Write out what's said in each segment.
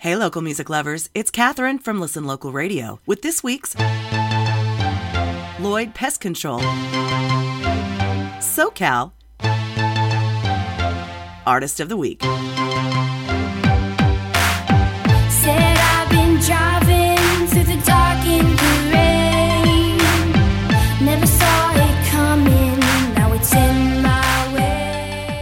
Hey, local music lovers, it's Catherine from Listen Local Radio with this week's Lloyd Pest Control. SoCal Artist of the Week.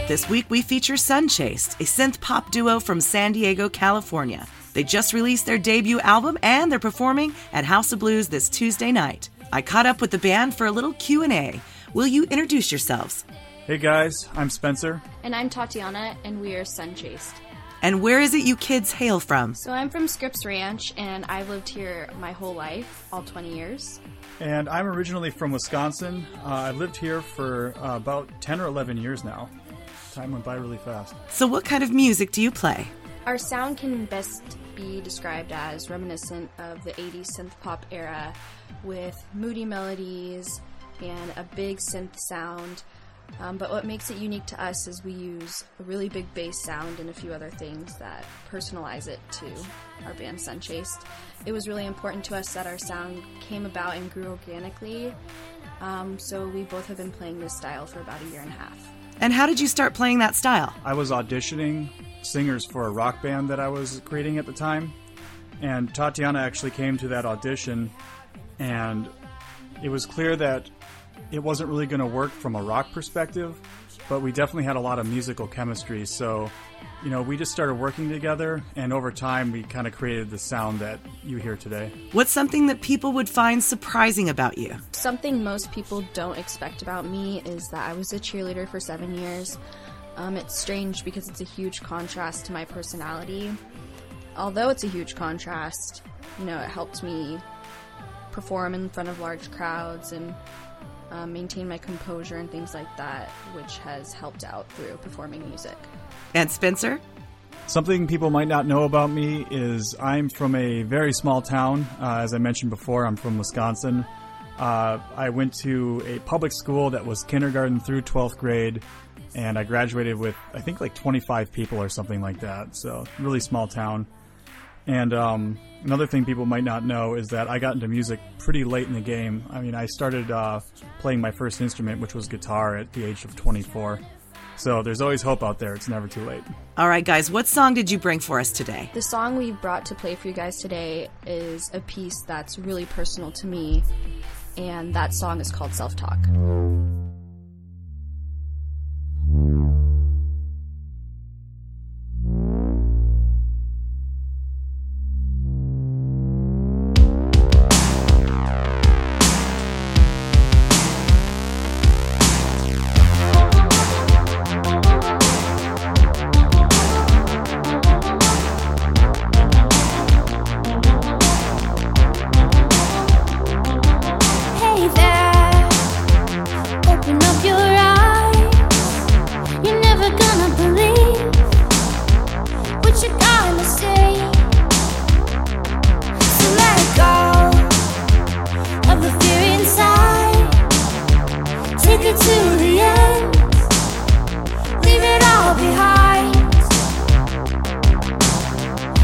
This week we feature Sunchased, a synth pop duo from San Diego, California. They just released their debut album and they're performing at House of Blues this Tuesday night. I caught up with the band for a little Q&A. Will you introduce yourselves? Hey guys, I'm Spencer. And I'm Tatiana, and we are Sunchased. And where is it you kids hail from? So I'm from Scripps Ranch, and I've lived here my whole life, all 20 years. And I'm originally from Wisconsin. Uh, I've lived here for uh, about 10 or 11 years now. Time went by really fast. So what kind of music do you play? Our sound can best be described as reminiscent of the 80s synth pop era with moody melodies and a big synth sound. Um, but what makes it unique to us is we use a really big bass sound and a few other things that personalize it to our band Sunchased. It was really important to us that our sound came about and grew organically. Um, so we both have been playing this style for about a year and a half. And how did you start playing that style? I was auditioning singers for a rock band that I was creating at the time. And Tatiana actually came to that audition, and it was clear that it wasn't really going to work from a rock perspective, but we definitely had a lot of musical chemistry. So, you know, we just started working together, and over time, we kind of created the sound that you hear today. What's something that people would find surprising about you? Something most people don't expect about me is that I was a cheerleader for seven years. Um, it's strange because it's a huge contrast to my personality. Although it's a huge contrast, you know, it helped me perform in front of large crowds and um, maintain my composure and things like that, which has helped out through performing music. And Spencer? Something people might not know about me is I'm from a very small town. Uh, as I mentioned before, I'm from Wisconsin. Uh, I went to a public school that was kindergarten through 12th grade, and I graduated with, I think, like 25 people or something like that. So, really small town. And um, another thing people might not know is that I got into music pretty late in the game. I mean, I started uh, playing my first instrument, which was guitar, at the age of 24. So there's always hope out there. It's never too late. All right, guys, what song did you bring for us today? The song we brought to play for you guys today is a piece that's really personal to me, and that song is called Self Talk. To the end. Leave it all behind.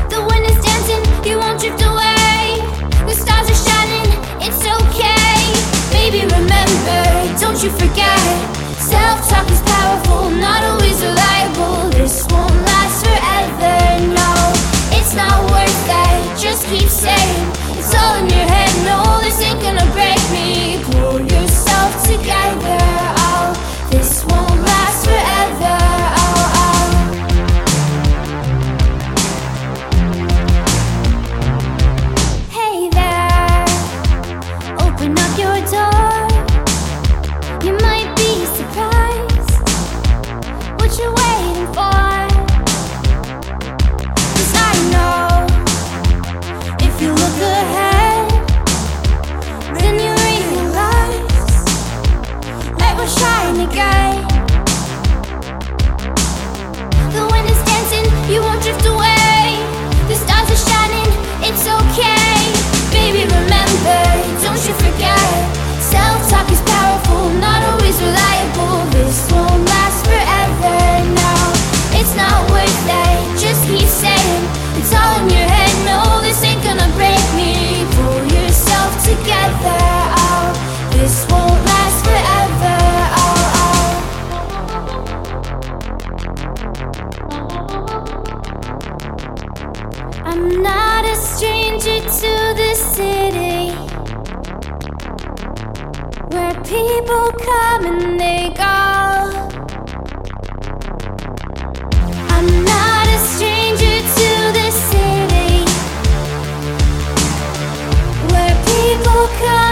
The wind is dancing, you won't drift away. The stars are shining, it's okay. Remember, don't you forget. where people come and they go. I'm not a stranger to this city where people come.